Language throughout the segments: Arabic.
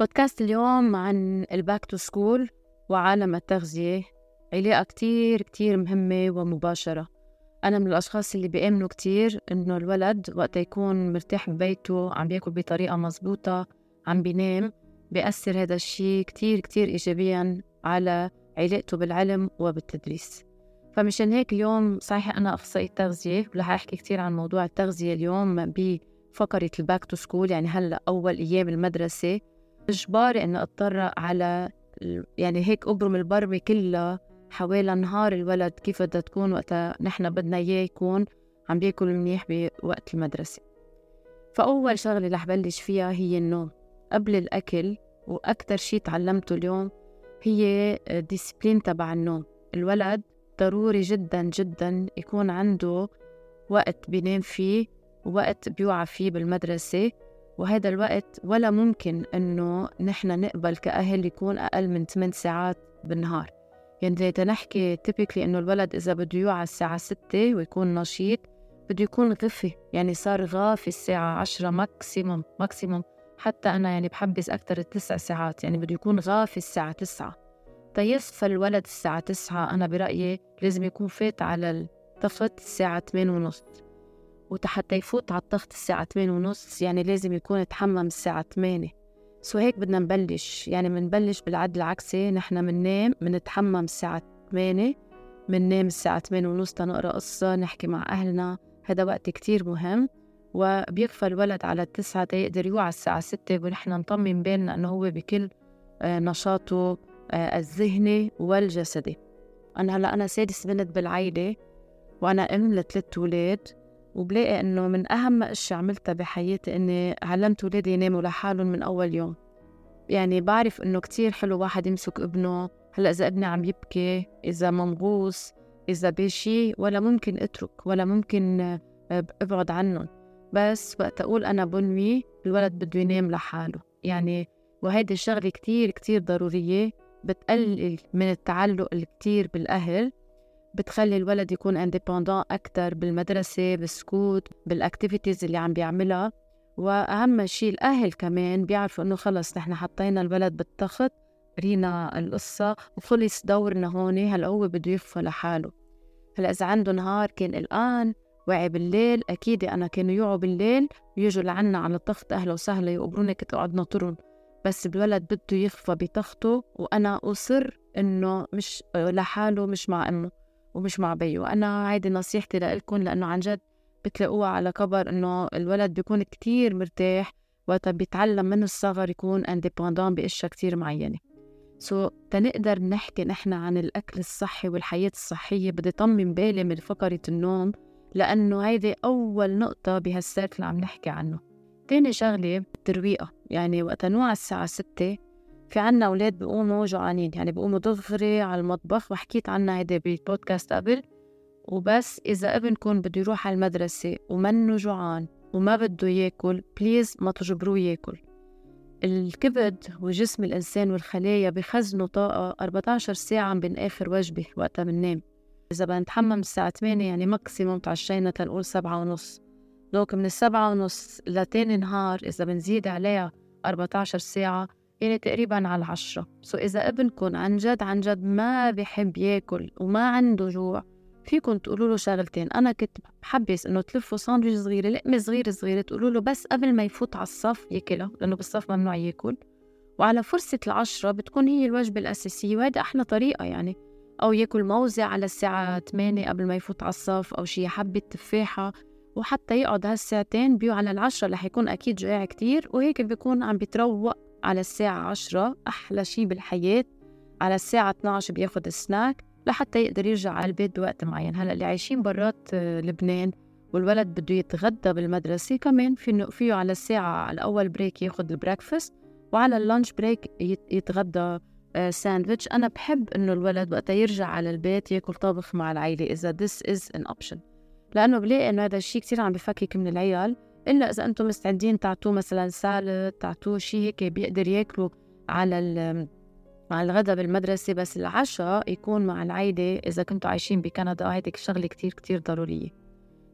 بودكاست اليوم عن ال back to school وعالم التغذية. علاقة كتير كتير مهمة ومباشرة. أنا من الأشخاص اللي بيأمنوا كتير إنه الولد وقت يكون مرتاح ببيته عم بياكل بطريقة مزبوطة عم بينام بيأثر هذا الشيء كتير كتير إيجابيا على علاقته بالعلم وبالتدريس. فمشان هيك اليوم صحيح أنا أخصائية تغذية ورح أحكي كتير عن موضوع التغذية اليوم بفقرة ال back to school يعني هلأ أول أيام المدرسة. إجباري إني أضطر على يعني هيك أبرم البرمة كلها حوالي نهار الولد كيف بدها تكون وقتها نحن بدنا إياه يكون عم بياكل منيح بوقت المدرسة. فأول شغلة رح بلش فيها هي النوم. قبل الأكل وأكتر شي تعلمته اليوم هي ديسبلين تبع النوم. الولد ضروري جدا جدا يكون عنده وقت بينام فيه ووقت بيوعى فيه بالمدرسة. وهذا الوقت ولا ممكن إنه نحن نقبل كأهل يكون أقل من 8 ساعات بالنهار. يعني تنحكي typically إنه الولد إذا بده يوعى الساعة 6 ويكون نشيط بده يكون غفي. يعني صار غافي الساعة 10 maximum maximum حتى أنا يعني بحبس أكثر التسع ساعات. يعني بده يكون غافي الساعة 9 تيصفى الولد الساعة 9 أنا برأيي لازم يكون فات على التخت الساعة 8 ونص. وحتى يفوت على التخت الساعة 8 ونص يعني لازم يكون يتحمم الساعة 8 سو هيك بدنا نبلش. يعني منبلش بالعد العكسي نحن مننام منتحمم الساعة 8 مننام الساعة 8 ونص تنقرأ قصة نحكي مع أهلنا. هذا وقت كتير مهم. وبيكفى الولد على التسعة تيقدر يوعى الساعة ستة ونحن نطمن بالنا إنه هو بكل آه، نشاطه آه، الذهني والجسدي. أنا هلأ أنا سادس بنت بالعيلة وأنا أم لثلاث أولاد وبلاقي إنه من أهم أشياء عملتها بحياتي إني علمت ولادي يناموا لحالهم من أول يوم. يعني بعرف إنه كتير حلو واحد يمسك ابنه. هلأ إذا ابني عم يبكي إذا منغوص إذا بشي ولا ممكن أترك ولا ممكن آه، أبعد عنهم. بس وقت أقول أنا بنوي الولد بده ينام لحاله. يعني وهيدي الشغلة كتير كتير ضرورية. بتقلل من التعلق الكتير بالأهل. بتخلي الولد يكون اندبندون أكتر بالمدرسة بالسكوت بالأكتيفيتيز اللي عم بيعملها. وأهم شيء الأهل كمان بيعرفوا إنه خلص نحن حطينا الولد بالتخت رينا القصة وخلص دورنا هون هلا هو بده يفوى لحاله. هلا إذا عنده نهار كان الآن وعي بالليل أكيد أنا كانوا يوعوا بالليل ويجوا لعنا على التخت أهلا وسهلا يقبروني كنت أقعد ناطرهم بس الولد بده يخفى بتخته وأنا أصر إنه مش لحاله مش مع أمه ومش مع بيه وأنا هيدي نصيحتي لإلكم لأنه عن جد بتلاقوها على كبر إنه الولد بيكون كتير مرتاح وقت بيتعلم من الصغر يكون اندبندون بأشياء كتير معينة. سو so, تنقدر نحكي نحن عن الأكل الصحي والحياة الصحية. بدي طمن بالي من فقرة النوم لأنه هيدي أول نقطة بهالسيركل عم نحكي عنه. تاني شغلة الترويقة يعني وقت نوع الساعة ستة في عنا أولاد بيقوموا جوعانين يعني بيقوموا دغري على المطبخ وحكيت عنها هيدا بالبودكاست قبل. وبس إذا ابنكم بده يروح على المدرسة ومنه جوعان وما بده ياكل بليز ما تجبروه ياكل. الكبد وجسم الإنسان والخلايا بخزنوا طاقة 14 ساعة بين آخر وجبة وقتها بننام. إذا بنتحمم الساعة 8 يعني maximum تعشينا تنقول سبعة ونص. donc من السبعة ونص لتاني نهار إذا بنزيد عليها 14 ساعة يعني تقريبا على العشرة. so إذا ابنكم عن جد عن جد ما بحب ياكل وما عنده جوع فيكم تقولوا له شغلتين. أنا كنت بحبس إنه تلفوا ساندويش صغيرة لقمة صغيرة صغيرة. تقولوا له بس قبل ما يفوت على الصف ياكلها لأنه بالصف ممنوع ياكل. وعلى فرصة العشرة بتكون هي الوجبة الأساسية. وهذا أحلى طريقة يعني. أو ياكل موزة على الساعة 8 قبل ما يفوت على الصف أو شي حبة تفاحة. وحتى يقعد هالساعتين بيو على العشرة رح يكون أكيد جائع كتير. وهيك بيكون عم بيتروق على الساعة عشرة أحلى شي بالحياة. على الساعة 12 بياخد سناك لحتى يقدر يرجع على البيت بوقت معين. هلأ اللي عايشين برات آه، لبنان والولد بده يتغدى بالمدرسة كمان في فيه على الساعة على أول break ياخد ال breakfast وعلى ال lunch break يتغدى ساندويتش أنا بحب إنه الولد وقتها يرجع على البيت ياكل طبخ مع العيلة إذا this is an option. لأنه بلاقي إنه هذا الشيء كتير عم بفكك من العيال. إلا إذا أنتم مستعدين تعطوه مثلا salad تعطوه شيء هيك بيقدر ياكله على مع الغداء بالمدرسة بس العشاء يكون مع العيلة. إذا كنتوا عايشين بكندا هيدي شغلة كتير كتير ضرورية.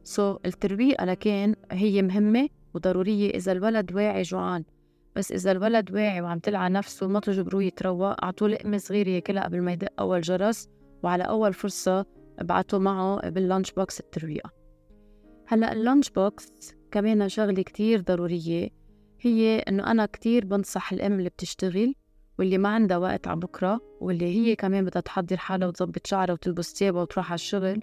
so so, الترويقة لكن هي مهمة وضرورية إذا الولد واعي جوعان. بس إذا الولد واعي وعم تلعي نفسه ما تجبروه يتروق أعطوه لقمة صغيرة ياكلها قبل ما يدق أول جرس وعلى أول فرصة ابعتوا معه بال lunch box الترويقة. هلأ ال lunch box كمان شغلة كتير ضرورية هي إنه أنا كتير بنصح الأم اللي بتشتغل واللي ما عندها وقت على بكرة واللي هي كمان بدها تحضر حالها وتظبط شعرها وتلبس ثيابها وتروح على الشغل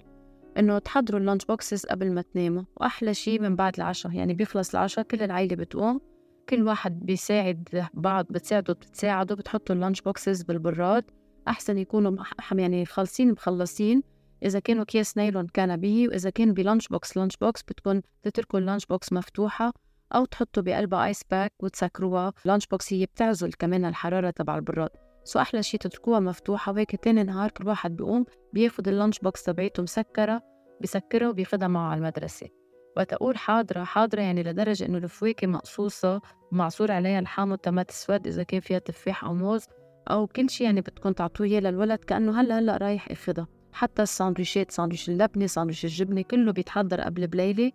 إنه تحضروا ال lunch boxes قبل ما تناموا وأحلى شيء من بعد العشاء يعني بيخلص العشاء كل العيلة بتقوم كل واحد بيساعد بعض بتساعدوا بتساعدوا بتحطوا ال lunch boxes بالبراد أحسن يكونوا يعني خالصين مخلصين إذا كانوا أكياس نايلون كان به وإذا كان ب lunch box lunch box بدكن تتركوا ال lunch box مفتوحة أو تحطوا بقلبها ice pack وتسكروها. lunch box هي بتعزل كمان الحرارة تبع البراد. so أحلى شي تتركوها مفتوحة وهيك تاني نهار كل واحد بيقوم بياخد ال lunch box تبعيته مسكرة بسكرها وبياخدها معه على المدرسة. وقت أقول حاضرة حاضرة يعني لدرجة إنه الفواكه مقصوصة ومعصور عليها الحامض تما تسود إذا كان فيها تفاح أو موز أو كل شي يعني بدكم تعطوه إياه للولد كأنه هلأ هلأ رايح ياخدها. حتى الساندويشات ساندويش اللبنة ساندويش الجبنة كله بيتحضر قبل بليلة.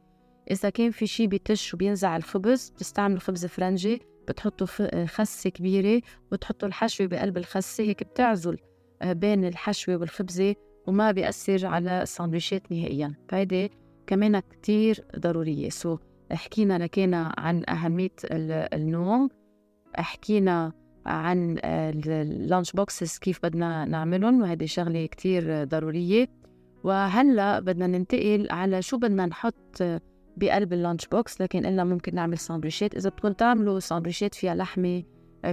إذا كان في شي بينش وبينزع الخبز بتستعملوا خبز فرنجي بتحطوا خسة كبيرة وتحطوا الحشوة بقلب الخسة. هيك بتعزل آه، بين الحشوة والخبزة وما بيأثر على الساندويشات نهائيا. فهيدي كمان كتير ضرورية. سو حكينا لكينا عن أهمية النوم. حكينا عن ال lunch boxes كيف بدنا نعملهم. وهذه شغلة كتير ضرورية. وهلأ بدنا ننتقل على شو بدنا نحط بقلب ال lunch box. لكن إلا ممكن نعمل ساندويشات. إذا بدكم تعملوا ساندويشات فيها لحمة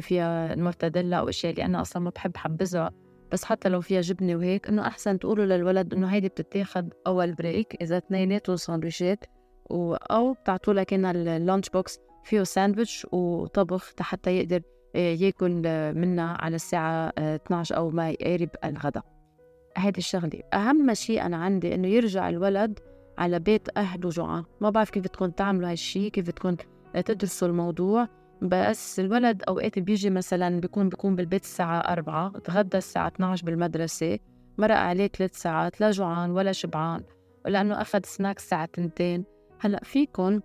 فيها المرتديلا أو أشياء اللي أنا أصلا ما بحبذها بس حتى لو فيها جبنة وهيك إنه أحسن تقولوا للولد إنه هيدي بتتاخد أول break إذا اثنيناتهم ساندويشات و... أو بتعطوا لك ال lunch box فيه ساندويتش وطبخ حتى يقدر آه، ياكل منها على الساعة 12 آه، أو ما يقارب الغداء. هيدي الشغلة. أهم شيء أنا عندي إنه يرجع الولد على بيت أهله جوعان. ما بعرف كيف بدكم تعملوا هالشيء كيف بدكم تدرسوا الموضوع. بس الولد أوقات بيجي مثلا بيكون بيكون بالبيت الساعة أربعة تغدى الساعة 12 بالمدرسة مرق عليه ثلاث ساعات لا جوعان ولا شبعان لأنه أخذ سناك الساعة تنتين. هلأ فيكم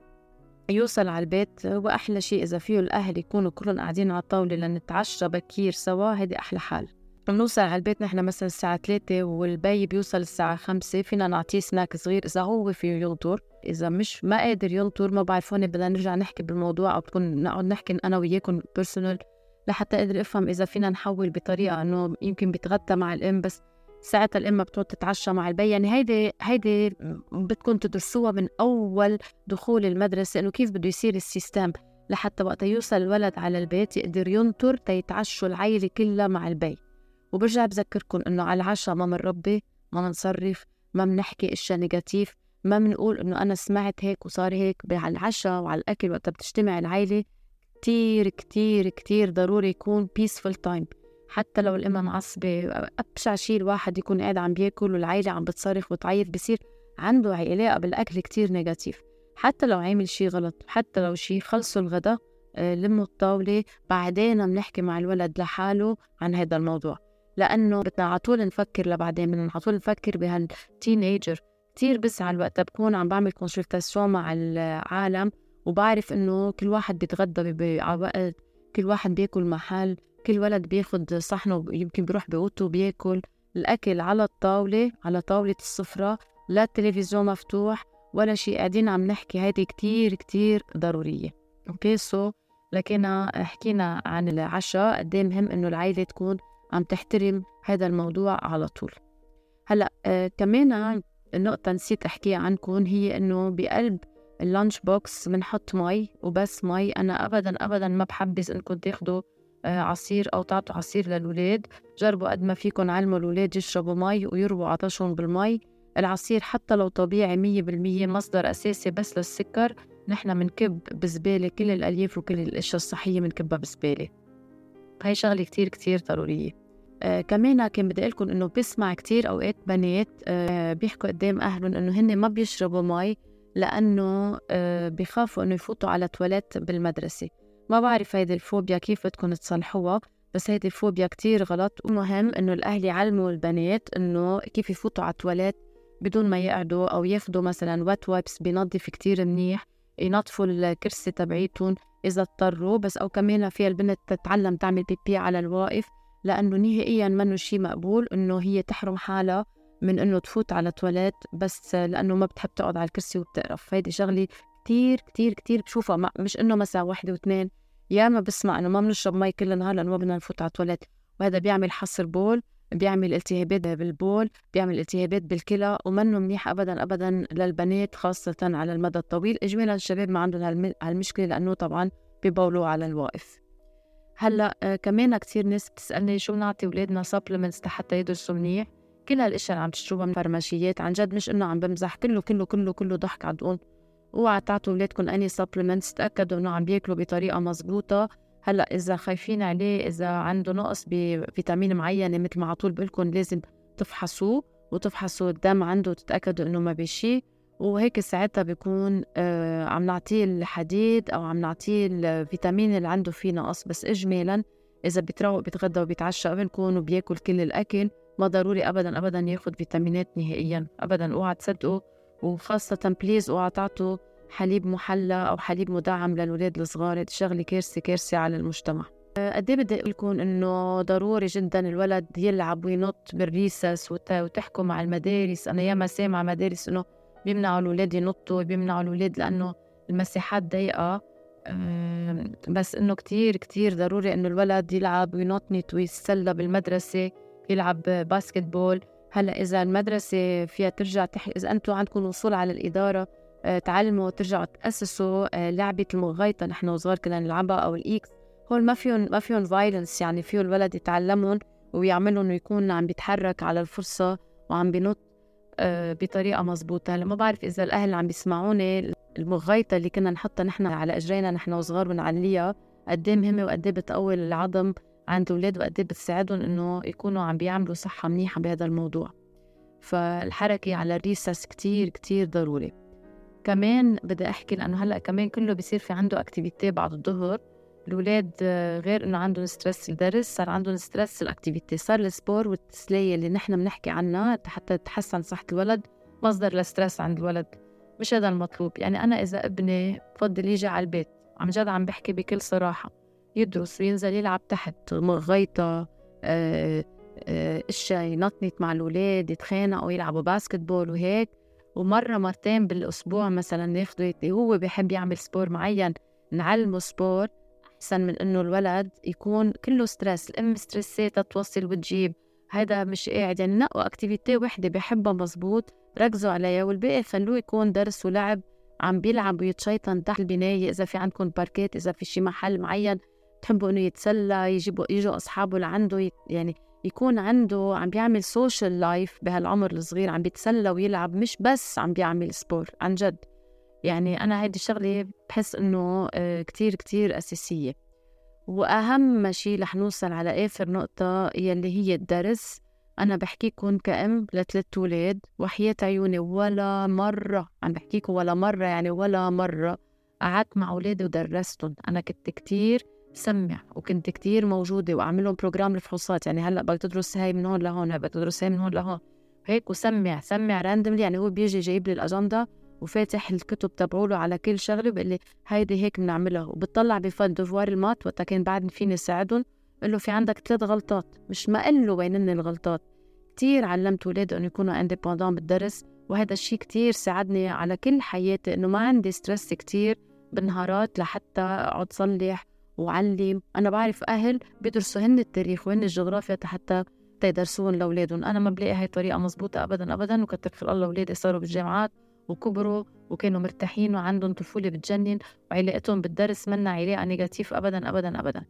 يوصل على البيت وأحلى شيء إذا فيه الأهل يكونوا كلهم قاعدين على الطاولة لنتعشى بكير سوا هيدي أحلى حال. بنوصل على البيت نحن مثلا الساعة ثلاثة والبي بيوصل الساعة خمسة فينا نعطيه سناك صغير إذا هو فيه ينطر إذا مش ما قادر ينطر ما بعرف هون بدنا نرجع نحكي بالموضوع أو بدكن نقعد نحكي أنا وياكم personal لحتى أقدر أفهم إذا فينا نحول بطريقة إنه يمكن بيتغدى مع الأم بس ساعتها الأم بتقعد تتعشى مع البي. يعني هيدي هيدي بدكم تدرسوها من أول دخول المدرسة إنه كيف بده يصير ال system لحتى وقت يوصل الولد على البيت يقدر ينطر تيتعشوا العيلة كلها مع البي. وبرجع بذكركم إنه على العشاء ما منربي ما منصرف ما بنحكي إشياء négatif ما بنقول إنه أنا سمعت هيك وصار هيك على العشاء وعلى الأكل وقت بتجتمع العيلة كتير كتير كتير ضروري يكون peaceful time حتى لو الأم معصبة أبشع شيء الواحد يكون قاعد عم بياكل والعيلة عم بتصرخ وتعيط بصير عنده علاقة بالأكل كتير négatif حتى لو عامل شيء غلط حتى لو شيء خلصوا الغداء آه، لموا الطاولة بعدين بنحكي مع الولد لحاله عن هذا الموضوع. لأنه بدنا على طول نفكر لبعدين بدنا على طول نفكر بهال teenager. كتير بزعل لوقت بكون عم بعمل consultation مع العالم وبعرف إنه كل واحد بيتغدى بوقت كل واحد بياكل محل. كل ولد بياخد صحنه يمكن بيروح بأوضته بياكل الأكل على الطاولة على طاولة السفرة لا التلفزيون مفتوح ولا شيء. قاعدين عم نحكي هيدي كتير كتير ضرورية. okay so لكن حكينا عن العشاء قد إيه مهم إنه العائلة تكون عم تحترم هذا الموضوع على طول. هلأ آه كمان النقطة نسيت أحكيها عنكم هي إنه بقلب ال lunch box بنحط مي وبس مي. أنا أبدا أبدا ما بحبذ إنكم تاخدوا آه، عصير أو تعطوا عصير للولاد جربوا قد ما فيكم علموا الولاد يشربوا مي ويرووا عطشهم بالمي. العصير حتى لو طبيعي مية بالمية مصدر أساسي بس للسكر. نحن منكب بزبالة كل الألياف وكل الأشياء الصحية منكبها بزبالة. هاي شغلة كتير كتير ضرورية. آه كمان كان بدي لكم إنه بسمع كتير أوقات بنات آه بيحكوا قدام أهلهم إنه هن ما بيشربوا مي لأنه آه بخافوا إنه يفوتوا على تواليت بالمدرسة. ما بعرف هيدي الفوبيا كيف بدكم تصلحوها بس هيدي الفوبيا كتير غلط. ومهم إنه الأهل يعلموا البنات إنه كيف يفوتوا على التواليت بدون ما يقعدوا أو ياخدوا مثلا wet wipes بينظف كتير منيح ينظفوا الكرسي تبعيتهم إذا اضطروا. بس أو كمان فيها البنت تتعلم تعمل pipi على الواقف لأنه نهائيا منه شيء مقبول إنه هي تحرم حالها من إنه تفوت على تواليت بس لأنه ما بتحب تقعد على الكرسي وبتقرف. هيدي شغلة كتير كتير كتير بشوفها مش إنه مثلا واحدة واثنين ياما بسمع إنه ما بنشرب مي كل النهار لأنه ما بدنا نفوت على التواليت. وهذا بيعمل حصر بول بيعمل التهابات بالبول بيعمل التهابات بالكلى ومنه منيح ابدا ابدا للبنات خاصة على المدى الطويل. اجمالا الشباب ما عندهم هالمشكلة لأنه طبعا ببولوا على الواقف. هلأ آه كمان كثير ناس بتسألني شو نعطي أولادنا supplements حتى يدرسوا منيح؟ كل هالأشياء اللي عم تشتروها من فرماشيات عن جد مش إنه عم بمزح كله كله كله كله ضحك عم تقول اوعى تعطوا اولادكم any supplements تأكدوا إنه عم بياكلوا بطريقة مزبوطه هلأ إذا خايفين عليه إذا عنده نقص بفيتامين معينه مثل ما على طول بقول لازم تفحصوه وتفحصوا الدم عنده وتتأكدوا إنه ما بشي وهيك ساعتها بيكون آه عم نعطيه الحديد أو عم نعطيه الفيتامين اللي عنده فيه نقص. بس اجمالا إذا بيتروق بيتغدى وبيتعشى قبلكم وبياكل كل الأكل ما ضروري ابدا ابدا ياخذ فيتامينات نهائيا ابدا. أوعى تصدقوا وخاصة بليز اوعى تعطوا حليب محلى أو حليب مدعم للولاد الصغار هذه شغلة كارثة كارثة على المجتمع. أه، قد إيه بدي لكم إنه ضروري جدا الولد يلعب وينط بال recess وتحكوا مع المدارس. أنا ياما سامعة مدارس إنه بيمنعوا الاولاد ينطوا بيمنعوا الاولاد لأنه المساحات ضيقة. بس إنه كتير كتير ضروري إنه الولد يلعب وينطنط ويتسلى بالمدرسة يلعب basketball. هلأ إذا المدرسة فيها ترجع تح... إذا أنتم عندكم وصول على الإدارة آه، تعلموا ترجعوا تأسسوا آه، لعبة المغيطة نحن وصغار كنا نلعبها أو ال X هول ما فيهم ما فيهم violence يعني فيه الولد يتعلمهم ويعملوا إنه يكون عم بيتحرك على الفرصة وعم بينط آه، بطريقة مزبوطة هلأ ما بعرف إذا الأهل عم بيسمعوني المغيطة اللي كنا نحطها نحن على إجرينا نحن وصغار ونعليها قد إيه مهمة وقد إيه بتقوي العظم عند الأولاد وقد إيه بتساعدهم إنه يكونوا عم بيعملوا صحة منيحة بهذا الموضوع. فالحركة على ال recess كتير كتير ضروري. كمان بدي أحكي لأنه هلأ كمان كله بصير في عنده activity بعد الظهر. الاولاد غير إنه عندهم stress الدرس صار عندهم stress ال activity صار ال sport والتسلية اللي نحن بنحكي عنها حتى تحسن صحة الولد مصدر ل stress عند الولد. مش هذا المطلوب. يعني أنا إذا ابني بفضل يجي على البيت عم جد عم بحكي بكل صراحة. يدرس وينزل يلعب تحت مغيطة آه، آه، اشياء ينطنط مع الاولاد يتخانقوا يلعبوا basketball وهيك. ومرة مرتين بالأسبوع مثلا ناخده هو بحب يعمل sport معين نعلمه sport أحسن من إنه الولد يكون كله stress الأم stress اتها توصل وتجيب. هذا مش قاعد يعني نقوا activity وحدة بحبها مزبوط ركزوا عليها. والباقي خلوه يكون درس ولعب عم بيلعب ويتشيطن تحت البناية إذا في عندكم park ات إذا في شي محل معين. تحبوا إنه يتسلى يجيبوا يجوا أصحابه لعنده يعني يكون عنده عم بيعمل social life بهالعمر الصغير عم بيتسلى ويلعب مش بس عم بيعمل sport عن جد. يعني أنا هيدي الشغلة بحس إنه آه، كتير كتير أساسية. وأهم شيء رح نوصل على آخر نقطة يلي هي الدرس. أنا بحكيكم كأم لثلاث أولاد وحياة عيوني ولا مرة عم بحكيكم ولا مرة يعني ولا مرة قعدت مع أولادي ودرستهم. أنا كنت كتير سمع وكنت كتير موجودة وأعمل لهم program الفحوصات يعني هلأ بدك تدرس هاي من هون لهون بدك تدرس هاي من هون لهون. هيك وسمع سمع randomly يعني هو بيجي جايب لي الأجندة وفاتح الكتب تبعوله على كل شغلة بقول لي هيدي هيك بنعملها. وبتطلع بهن devoir ال maths وقتها كان بعد فيني ساعدهم قال له في عندك ثلاث غلطات. مش ما قال له وينن الغلطات. كتير علمت ولادي إنه يكونوا indépendants بالدرس وهذا الشيء كتير ساعدني على كل حياتي إنه ما عندي stress كتير بالنهارات لحتى أقعد صلح. وعلم. أنا بعرف أهل بيدرسوا هن التاريخ وهن الجغرافيا حتى تيدرسون لأولادهم. أنا ما بلاقي هاي الطريقة مزبوطة أبدا أبدا. وكتر في الله أولادي صاروا بالجامعات وكبروا وكانوا مرتاحين وعندهم طفولة بتجنن وعلاقتهم بالدرس منا علاقة negative أبدا أبدا أبدا.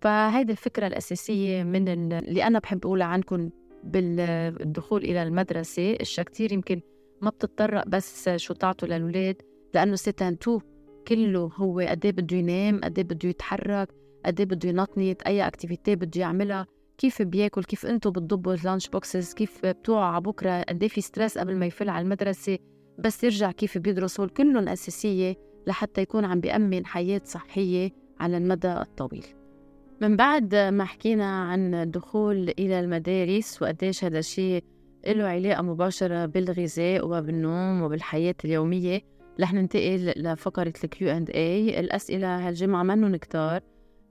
فهيدي الفكرة الأساسية من اللي أنا بحب أقولها عنكم بالدخول إلى المدرسة. أشياء كتير يمكن ما بتتطرق بس شو تعطوا للولاد لأنه c'est un tout كله هو قد إيه بده ينام قد إيه بده يتحرك قد إيه بده ينطنط أي activity بده يعملها كيف بياكل كيف أنتم بتضبوا ال lunch boxes كيف بتوعوا على بكرة قد إيه في stress قبل ما يفل على المدرسة بس يرجع كيف بيدرسوا كلهم أساسية لحتى يكون عم بيأمن حياة صحية على المدى الطويل. من بعد ما حكينا عن الدخول إلى المدارس وقديش هذا الشيء له علاقة مباشرة بالغذاء وبالنوم وبالحياة اليومية رح ننتقل لفقرة ال Q and A الأسئلة هالجمعة منن كتار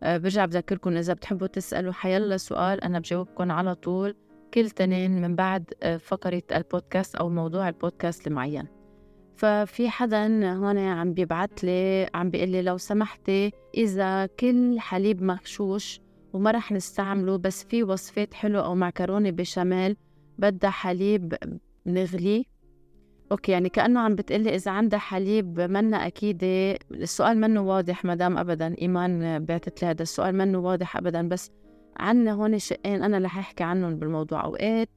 أه برجع بذكركم إذا بتحبوا تسألوا حيلا سؤال أنا بجاوبكم على طول كل تنين من بعد أه فقرة البودكاست أو موضوع البودكاست المعين. ففي حدا هون عم بيبعت لي عم بيقول لي لو سمحتي إذا كل حليب مغشوش وما رح نستعمله بس في وصفات حلوة أو معكرونة بشمال بدها حليب نغليه. okay يعني كأنه عم بتقلي إذا عندها حليب منا اكيده السؤال منه واضح مدام ابدا إيمان بعتت لي هذا السؤال منه واضح ابدا بس عنا هون شقين أنا رح أحكي عنهم بالموضوع. أوقات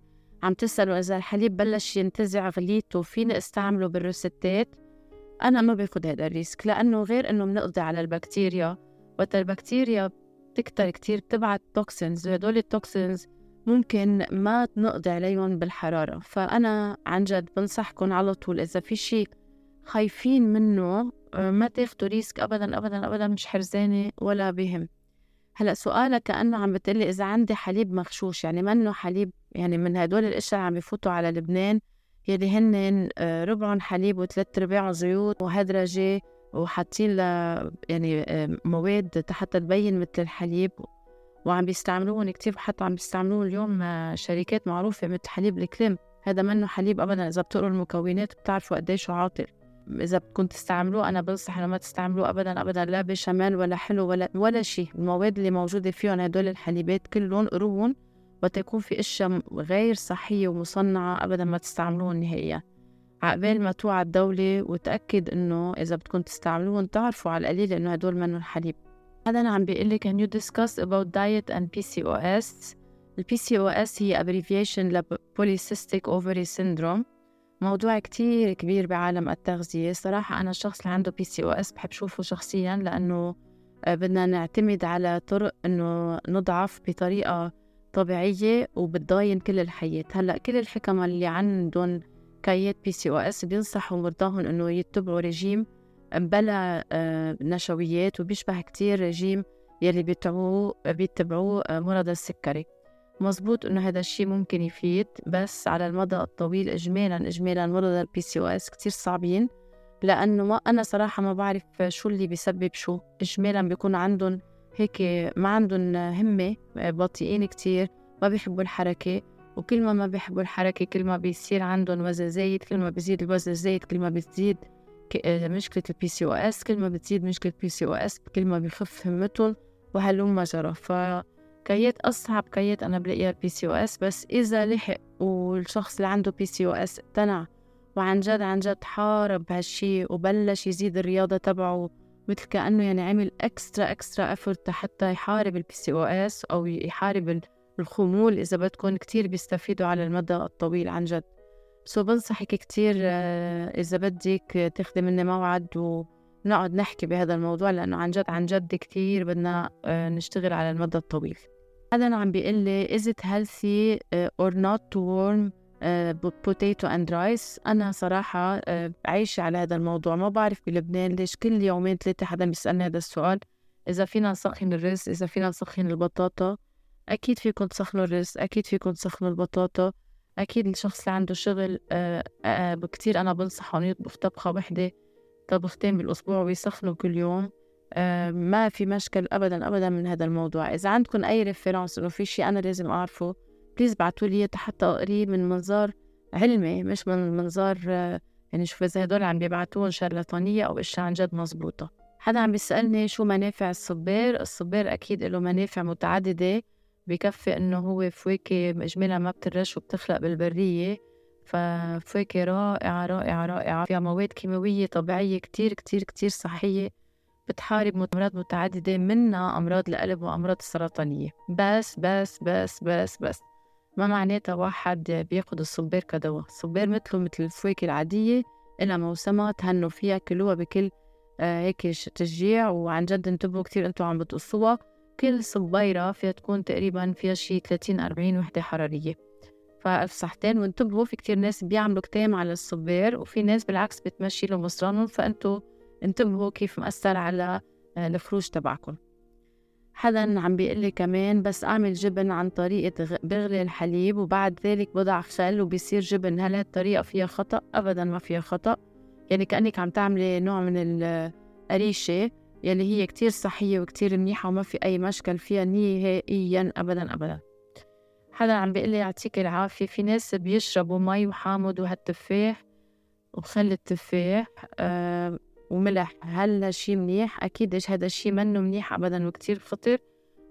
عم تسألوا إذا الحليب بلش ينتزع غليته فيني أستعمله بال recettes؟ أنا ما باخذ هذا ال risk لأنه غير إنه بنقضي على البكتيريا. وقت البكتيريا بتكتر كتير بتبعت toxins وهدول ال toxins ممكن ما نقضي عليهم بالحرارة. فأنا عن جد بنصحكم على طول إذا في شيء خايفين منه آه، ما تاخدوا risk أبدا أبدا أبدا مش حرزانة ولا بهم. هلأ سؤالك كأنه عم بتقلي إذا عندي حليب مغشوش يعني منه حليب يعني من هدول الأشياء عم بفوتوا على لبنان يلي هن آه، ربعهم حليب وثلاث أرباعهم زيوت وهدرجة وحاطين يعني آه، مواد حتى تبين مثل الحليب وعم بيستعملوهم كتير حتى عم بيستعملوه اليوم شركات معروفة مثل حليب الكليم. هذا منه حليب أبدا إذا بتقروا المكونات بتعرفوا قديش عاطل. إذا بدكم تستعملوه أنا بنصح إنه ما تستعملوه أبدا أبدا لا بشمال ولا حلو ولا ولا شيء. المواد اللي موجودة فيهم هدول الحليبات كلهم قروهم وتكون في أشياء غير صحية ومصنعة أبدا ما تستعملوهم نهائيا. عقبال ما توعى الدولة وتأكد إنه إذا بدكم تستعملوهم تعرفوا على القليل إنه هدول منهم حليب. هذا عم بيقول لي can you discuss about diet and PCOS ال PCOS هي abbreviation ل Polycystic Ovary Syndrome. موضوع كتير كبير بعالم التغذية. صراحة أنا الشخص اللي عنده PCOS بحب شوفه شخصيا لأنه آه، بدنا نعتمد على طرق إنه نضعف بطريقة طبيعية وبتضاين كل الحياة. هلأ كل الحكمة اللي عندهم OS بينصحوا مرضاهم إنه يتبعوا رجيم بلا آه، نشويات وبيشبه كتير رجيم يلي بيتبعوه بيتبعوه آه، مرضى السكري. مزبوط إنه هذا الشيء ممكن يفيد بس على المدى الطويل اجمالا اجمالا مرضى ال PCOS كثير صعبين لأنه ما أنا صراحة ما بعرف شو اللي بيسبب شو. اجمالا بيكون عندهم هيك ما عندهم همة بطيئين كتير ما بيحبوا الحركة وكل ما ما بيحبوا الحركة كل ما بيصير عندهم وزن زايد كل ما بيزيد الوزن زايد كل ما بتزيد آه، مشكلة ال PCOS كل ما بتزيد مشكلة ال PCOS كل ما بيخف همتهم وهلم جرا ف case ات أصعب case ات أنا بلاقيها ال PCOS بس إذا لحق والشخص اللي عنده PCOS اقتنع وعن جد عن جد حارب هالشي وبلش يزيد الرياضة تبعه مثل كأنه يعني عمل extra extra effort حتى يحارب ال PCOS أو يحارب الخمول إذا بدكم كتير بيستفيدوا على المدى الطويل عن جد. سو بنصحك كتير آه، إذا بدك تاخدي مني موعد ونقعد نحكي بهذا الموضوع لأنه عن جد عن جد كتير بدنا آه، نشتغل على المدى الطويل. هذا عم بيقول لي is it healthy آه، or not to warm potato and rice? أنا صراحة عايشة على هذا الموضوع ما بعرف بلبنان ليش كل يومين ثلاثة حدا بيسألني هذا السؤال. إذا فينا نسخن الرز إذا فينا نسخن البطاطا أكيد فيكم تسخنوا الرز أكيد فيكم تسخنوا البطاطا. أكيد الشخص اللي عنده شغل آه، آه، بكتير أنا بنصحه إنه يطبخ طبخة وحدة طبختين بالأسبوع ويسخنوا كل يوم. آه، ما في مشكل أبدا أبدا من هذا الموضوع. إذا عندكم أي reference إنه في شيء أنا لازم أعرفه please بعتوا لي حتى أقريه من منظار علمي مش من منظار يعني شوف إذا هدول عم بيبعتوهم شرلطانية أو أشياء عن جد مزبوطة حدا عم بيسألني شو منافع الصبار الصبار أكيد له منافع متعددة. بكفي إنه هو فواكه إجمالا ما بترش وبتخلق بالبرية. ففواكه رائعة رائعة رائعة. فيها مواد كيماوية طبيعية كتير كتير كتير صحية. بتحارب أمراض متعددة منها أمراض القلب وأمراض السرطانية. بس بس بس بس بس. ما معناتها واحد بياخد الصبار كدواء. الصبار مثله مثل الفواكه العادية إلها موسمها تهنوا فيها كلوها بكل آه هيك تشجيع. وعن جد انتبهوا كتير أنتوا عم بتقصوها. كل صبيرة فيها تكون تقريبا فيها شي 30 40 وحدة حرارية. فألف صحتين وانتبهوا في كتير ناس بيعملوا كتام على الصبار وفي ناس بالعكس بتمشي له مصرانهم فأنتوا انتبهوا كيف مأثر على آه، الخروج تبعكم. حدا عم بيقول لي كمان بس أعمل جبن عن طريقة بغلي الحليب وبعد ذلك بضع خل وبيصير جبن. هل هالطريقة فيها خطأ؟ أبدا ما فيها خطأ. يعني كأنك عم تعملي نوع من القريشة يلي هي كتير صحية وكتير منيحة وما في أي مشكل فيها نهائيا أبدا أبدا. حدا عم بيقول لي يعطيك العافية. في ناس بيشربوا مي وحامض وهالتفاح وخل التفاح آه وملح. هل هالشي منيح؟ أكيد هذا الشي منه منيح أبدا وكتير خطر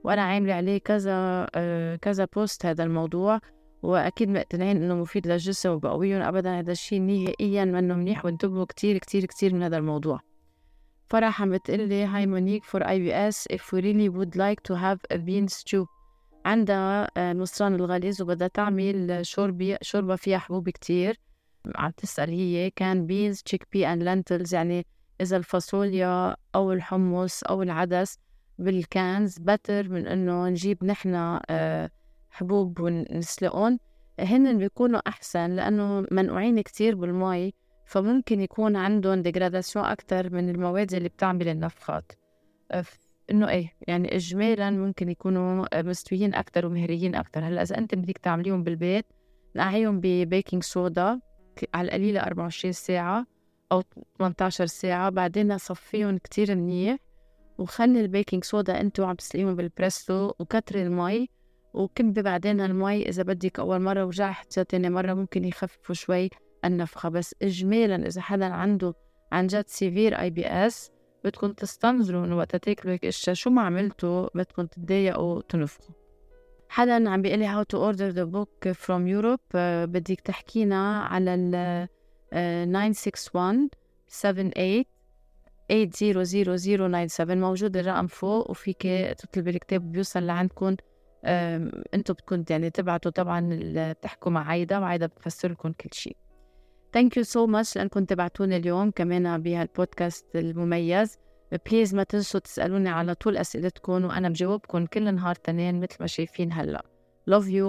وأنا عاملة عليه كذا آه كذا بوست هذا الموضوع وأكيد مقتنعين إنه مفيد للجسم وبقويهم أبدا هذا الشي نهائيا منه منيح وانتبهوا كتير كتير كتير من هذا الموضوع. فرح عم بتقلي هاي مونيك for IBS if we really would like to have a bean stew. عندها نصران الغليظ وبدها تعمل شوربة شوربة فيها حبوب كتير. عم تسأل هي canned beans chickpea and lentils يعني إذا الفاصوليا أو الحمص أو العدس بال cans better من إنه نجيب نحن حبوب ونسلقهم. هن بيكونوا أحسن لأنه منقوعين كتير بالمي. فممكن يكون عندهم ديجراداسيون أكتر من المواد اللي بتعمل النفخات إنه إيه يعني إجمالا ممكن يكونوا مستويين أكتر ومهريين أكتر. هلأ إذا أنت بدك تعمليهم بالبيت نقعيهم ببيكنج صودا على القليلة 24 ساعة أو 18 ساعة بعدين صفيهم كتير منيح وخلي ال baking soda انتو عم تسلقيهم بالبريستو وكتري المي وكبي بعدين المي إذا بدك أول مرة ورجعت تاني مرة ممكن يخففوا شوي. النفخة بس إجمالا إذا حدا عنده عن جد severe IBS بدكم تستنظروا من وقت تاكلوا هيك اشياء شو ما عملتوا بدكم تتضايقوا وتنفخوا. حدا عم بيقول لي to order the book from Europe uh, بدك تحكينا على ال uh, 961 78 800097 موجود الرقم فوق وفيك تطلبي الكتاب بيوصل لعندكم. أنتم بدكم يعني تبعتوا طبعا تحكوا مع عايدة وعايدة بتفسر لكم كل شيء. Thank you so much لانكم تابعتوني اليوم كمان بهالبودكاست المميز. Please ما تنسوا تسألوني على طول أسئلتكم وأنا بجاوبكم كل نهار تنين مثل ما شايفين هلأ. Love you.